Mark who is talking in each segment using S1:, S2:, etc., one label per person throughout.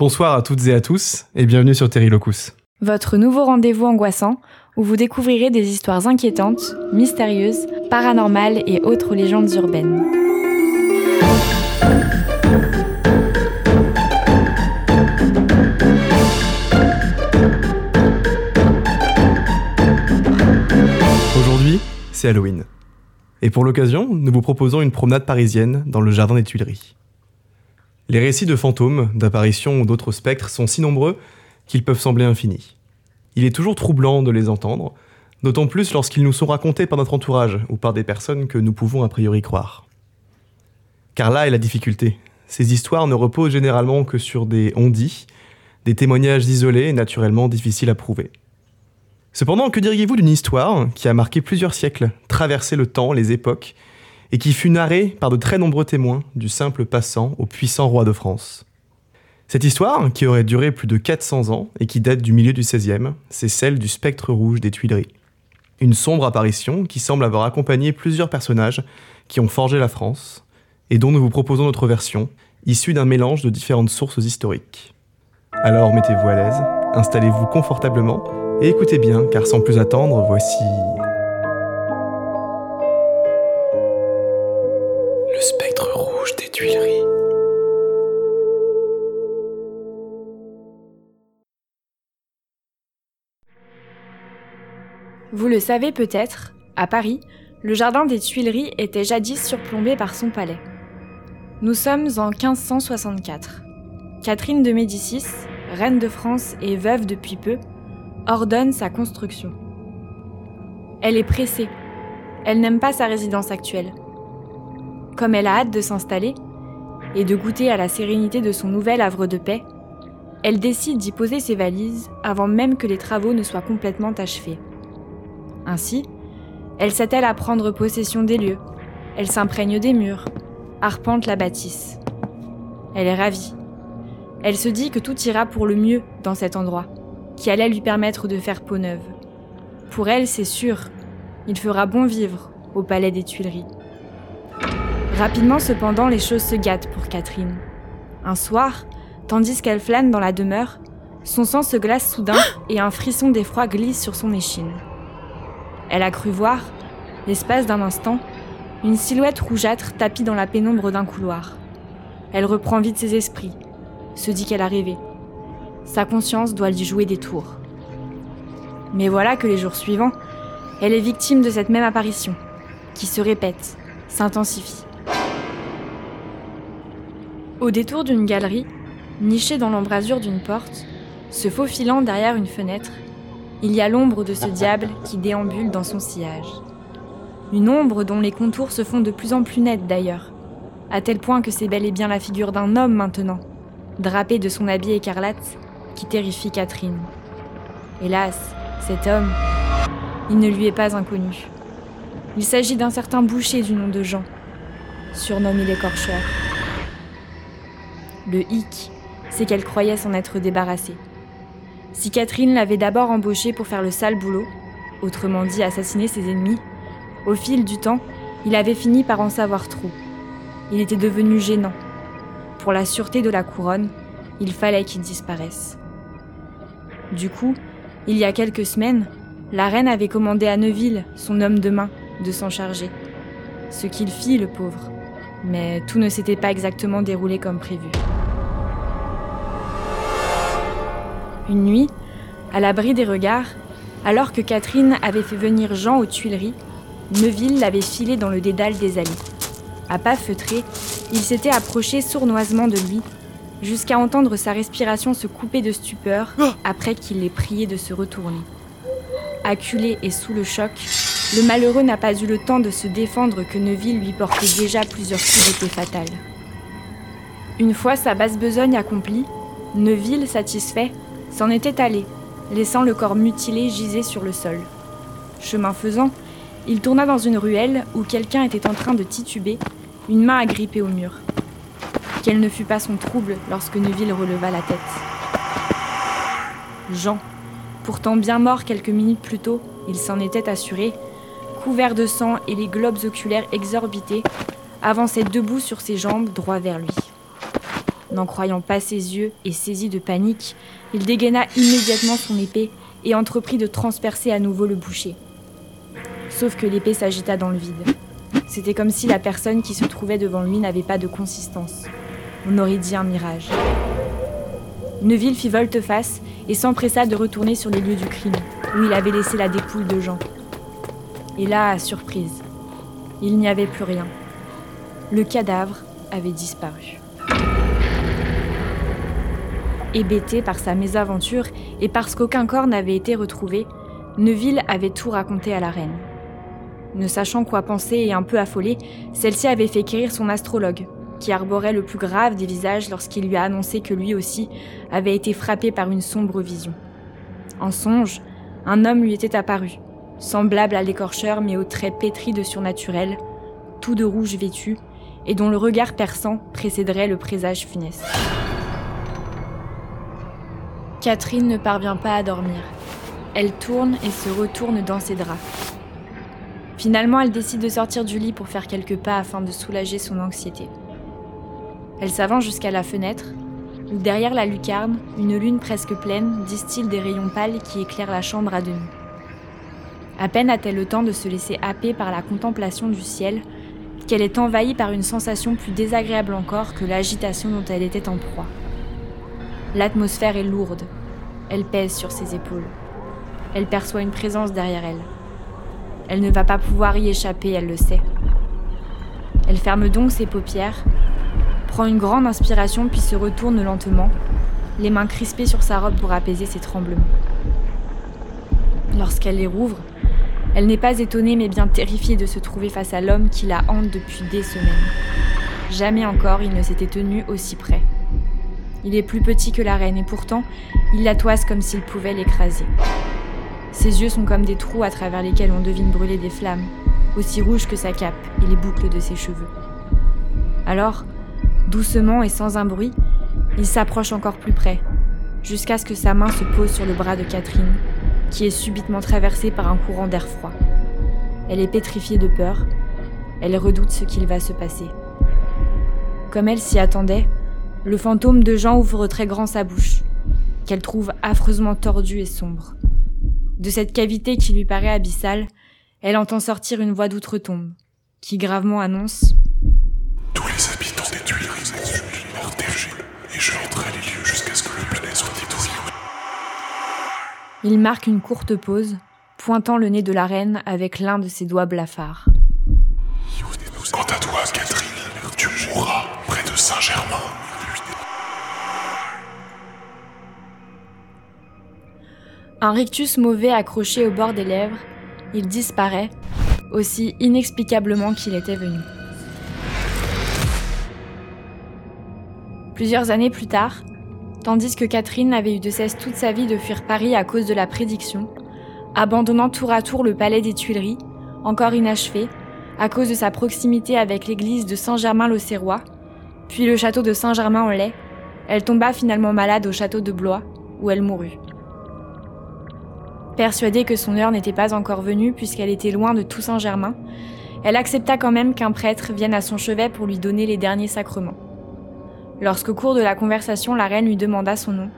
S1: Bonsoir à toutes et à tous et bienvenue sur Terry Locus.
S2: Votre nouveau rendez-vous angoissant où vous découvrirez des histoires inquiétantes, mystérieuses, paranormales et autres légendes urbaines.
S1: Aujourd'hui, c'est Halloween. Et pour l'occasion, nous vous proposons une promenade parisienne dans le jardin des Tuileries. Les récits de fantômes, d'apparitions ou d'autres spectres sont si nombreux qu'ils peuvent sembler infinis. Il est toujours troublant de les entendre, d'autant plus lorsqu'ils nous sont racontés par notre entourage ou par des personnes que nous pouvons a priori croire. Car là est la difficulté. Ces histoires ne reposent généralement que sur des on-dit, des témoignages isolés et naturellement difficiles à prouver. Cependant, que diriez-vous d'une histoire qui a marqué plusieurs siècles, traversé le temps, les époques, et qui fut narrée par de très nombreux témoins, du simple passant au puissant roi de France. Cette histoire, qui aurait duré plus de 400 ans et qui date du milieu du XVIe, c'est celle du spectre rouge des Tuileries. Une sombre apparition qui semble avoir accompagné plusieurs personnages qui ont forgé la France, et dont nous vous proposons notre version, issue d'un mélange de différentes sources historiques. Alors mettez-vous à l'aise, installez-vous confortablement, et écoutez bien, car sans plus attendre, voici
S2: Vous le savez peut-être, à Paris, le jardin des Tuileries était jadis surplombé par son palais. Nous sommes en 1564. Catherine de Médicis, reine de France et veuve depuis peu, ordonne sa construction. Elle est pressée. Elle n'aime pas sa résidence actuelle. Comme elle a hâte de s'installer et de goûter à la sérénité de son nouvel havre de paix, elle décide d'y poser ses valises avant même que les travaux ne soient complètement achevés. Ainsi, elle s'attelle à prendre possession des lieux, elle s'imprègne des murs, arpente la bâtisse. Elle est ravie. Elle se dit que tout ira pour le mieux dans cet endroit, qui allait lui permettre de faire peau neuve. Pour elle, c'est sûr, il fera bon vivre au palais des Tuileries. Rapidement cependant, les choses se gâtent pour Catherine. Un soir, tandis qu'elle flâne dans la demeure, son sang se glace soudain et un frisson d'effroi glisse sur son échine. Elle a cru voir, l'espace d'un instant, une silhouette rougeâtre tapie dans la pénombre d'un couloir. Elle reprend vite ses esprits, se dit qu'elle a rêvé. Sa conscience doit lui jouer des tours. Mais voilà que les jours suivants, elle est victime de cette même apparition, qui se répète, s'intensifie. Au détour d'une galerie, nichée dans l'embrasure d'une porte, se faufilant derrière une fenêtre, il y a l'ombre de ce diable qui déambule dans son sillage. Une ombre dont les contours se font de plus en plus nets d'ailleurs, à tel point que c'est bel et bien la figure d'un homme maintenant, drapé de son habit écarlate, qui terrifie Catherine. Hélas, cet homme, il ne lui est pas inconnu. Il s'agit d'un certain boucher du nom de Jean, surnommé l'écorcheur. Le hic, c'est qu'elle croyait s'en être débarrassée. Si Catherine l'avait d'abord embauché pour faire le sale boulot, autrement dit assassiner ses ennemis, au fil du temps, il avait fini par en savoir trop. Il était devenu gênant. Pour la sûreté de la couronne, il fallait qu'il disparaisse. Du coup, il y a quelques semaines, la reine avait commandé à Neuville, son homme de main, de s'en charger. Ce qu'il fit, le pauvre. Mais tout ne s'était pas exactement déroulé comme prévu. Une nuit, à l'abri des regards, alors que Catherine avait fait venir Jean aux Tuileries, Neuville l'avait filé dans le dédale des allées. À pas feutré, il s'était approché sournoisement de lui, jusqu'à entendre sa respiration se couper de stupeur après qu'il l'ait prié de se retourner. Acculé et sous le choc, le malheureux n'a pas eu le temps de se défendre que Neuville lui portait déjà plusieurs coups d'épée fatales. Une fois sa basse besogne accomplie, Neuville, satisfait, s'en était allé, laissant le corps mutilé giser sur le sol. Chemin faisant, il tourna dans une ruelle où quelqu'un était en train de tituber, une main agrippée au mur. Quel ne fut pas son trouble lorsque Neuville releva la tête. Jean, pourtant bien mort quelques minutes plus tôt, il s'en était assuré, couvert de sang et les globes oculaires exorbités, avançait debout sur ses jambes droit vers lui. N'en croyant pas ses yeux et saisi de panique, il dégaina immédiatement son épée et entreprit de transpercer à nouveau le boucher. Sauf que l'épée s'agita dans le vide. C'était comme si la personne qui se trouvait devant lui n'avait pas de consistance. On aurait dit un mirage. Neville fit volte-face et s'empressa de retourner sur les lieux du crime, où il avait laissé la dépouille de Jean. Et là, surprise, il n'y avait plus rien. Le cadavre avait disparu. Hébété par sa mésaventure et parce qu'aucun corps n'avait été retrouvé, Neville avait tout raconté à la reine. Ne sachant quoi penser et un peu affolée, celle-ci avait fait quérir son astrologue, qui arborait le plus grave des visages lorsqu'il lui a annoncé que lui aussi avait été frappé par une sombre vision. En songe, un homme lui était apparu, semblable à l'écorcheur mais aux traits pétris de surnaturel, tout de rouge vêtu, et dont le regard perçant précéderait le présage funeste. Catherine ne parvient pas à dormir. Elle tourne et se retourne dans ses draps. Finalement, elle décide de sortir du lit pour faire quelques pas afin de soulager son anxiété. Elle s'avance jusqu'à la fenêtre, où derrière la lucarne, une lune presque pleine distille des rayons pâles qui éclairent la chambre à demi. À peine a-t-elle le temps de se laisser happer par la contemplation du ciel qu'elle est envahie par une sensation plus désagréable encore que l'agitation dont elle était en proie. L'atmosphère est lourde. Elle pèse sur ses épaules. Elle perçoit une présence derrière elle. Elle ne va pas pouvoir y échapper, elle le sait. Elle ferme donc ses paupières, prend une grande inspiration puis se retourne lentement, les mains crispées sur sa robe pour apaiser ses tremblements. Lorsqu'elle les rouvre, elle n'est pas étonnée mais bien terrifiée de se trouver face à l'homme qui la hante depuis des semaines. Jamais encore il ne s'était tenu aussi près. Il est plus petit que la reine et pourtant, il la toise comme s'il pouvait l'écraser. Ses yeux sont comme des trous à travers lesquels on devine brûler des flammes, aussi rouges que sa cape et les boucles de ses cheveux. Alors, doucement et sans un bruit, il s'approche encore plus près, jusqu'à ce que sa main se pose sur le bras de Catherine, qui est subitement traversée par un courant d'air froid. Elle est pétrifiée de peur, elle redoute ce qu'il va se passer. Comme elle s'y attendait, le fantôme de Jean ouvre très grand sa bouche, qu'elle trouve affreusement tordue et sombre. De cette cavité qui lui paraît abyssale, elle entend sortir une voix d'outre-tombe, qui gravement annonce
S3: Tous les habitants des Tuileries leur terrible, et je hanterai les lieux jusqu'à ce que le palais soit détruit.
S2: Il marque une courte pause, pointant le nez de la reine avec l'un de ses doigts blafards.
S3: Quant à toi, Catherine, tu mourras près de Saint-Germain.
S2: Un rictus mauvais accroché au bord des lèvres, il disparaît, aussi inexplicablement qu'il était venu. Plusieurs années plus tard, tandis que Catherine avait eu de cesse toute sa vie de fuir Paris à cause de la prédiction, abandonnant tour à tour le palais des Tuileries, encore inachevé, à cause de sa proximité avec l'église de Saint-Germain-l'Auxerrois, puis le château de Saint-Germain-en-Laye, elle tomba finalement malade au château de Blois, où elle mourut. Persuadée que son heure n'était pas encore venue puisqu'elle était loin de tout Saint-Germain, elle accepta quand même qu'un prêtre vienne à son chevet pour lui donner les derniers sacrements. Lorsqu'au cours de la conversation la reine lui demanda son nom,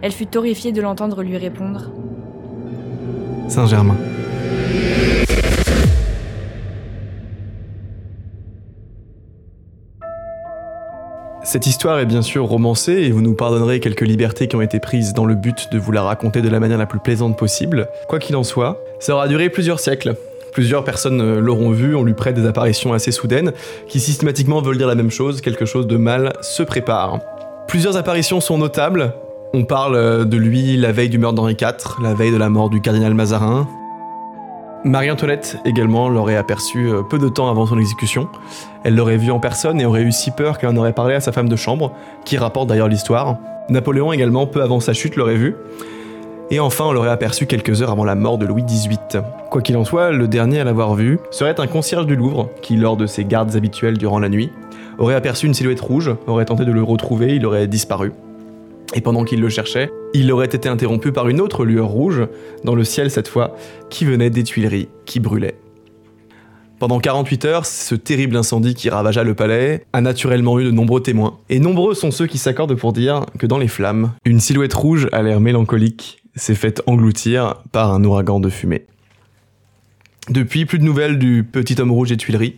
S2: elle fut horrifiée de l'entendre lui répondre
S1: Saint-Germain. Cette histoire est bien sûr romancée et vous nous pardonnerez quelques libertés qui ont été prises dans le but de vous la raconter de la manière la plus plaisante possible. Quoi qu'il en soit, ça aura duré plusieurs siècles. Plusieurs personnes euh, l'auront vu, on lui prête des apparitions assez soudaines qui systématiquement veulent dire la même chose, quelque chose de mal se prépare. Plusieurs apparitions sont notables. On parle euh, de lui la veille du meurtre d'Henri IV, la veille de la mort du cardinal Mazarin, Marie-Antoinette également l'aurait aperçu euh, peu de temps avant son exécution. Elle l'aurait vu en personne et aurait eu si peur qu'elle en aurait parlé à sa femme de chambre, qui rapporte d'ailleurs l'histoire. Napoléon également, peu avant sa chute, l'aurait vu. Et enfin, on l'aurait aperçu quelques heures avant la mort de Louis XVIII. Quoi qu'il en soit, le dernier à l'avoir vu serait un concierge du Louvre, qui, lors de ses gardes habituelles durant la nuit, aurait aperçu une silhouette rouge, aurait tenté de le retrouver, il aurait disparu. Et pendant qu'il le cherchait, il aurait été interrompu par une autre lueur rouge, dans le ciel cette fois, qui venait des Tuileries, qui brûlaient. Pendant 48 heures, ce terrible incendie qui ravagea le palais a naturellement eu de nombreux témoins. Et nombreux sont ceux qui s'accordent pour dire que dans les flammes, une silhouette rouge à l'air mélancolique s'est faite engloutir par un ouragan de fumée. Depuis, plus de nouvelles du petit homme rouge des Tuileries.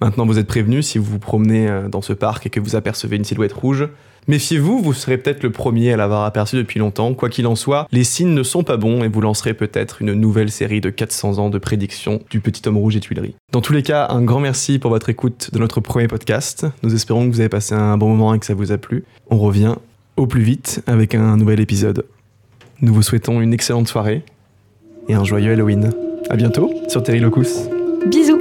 S1: Maintenant, vous êtes prévenus si vous vous promenez euh, dans ce parc et que vous apercevez une silhouette rouge. Méfiez-vous, vous serez peut-être le premier à l'avoir aperçu depuis longtemps. Quoi qu'il en soit, les signes ne sont pas bons et vous lancerez peut-être une nouvelle série de 400 ans de prédictions du petit homme rouge des Tuileries. Dans tous les cas, un grand merci pour votre écoute de notre premier podcast. Nous espérons que vous avez passé un bon moment et que ça vous a plu. On revient au plus vite avec un nouvel épisode. Nous vous souhaitons une excellente soirée et un joyeux Halloween. À bientôt sur Terry Locus.
S2: Bisous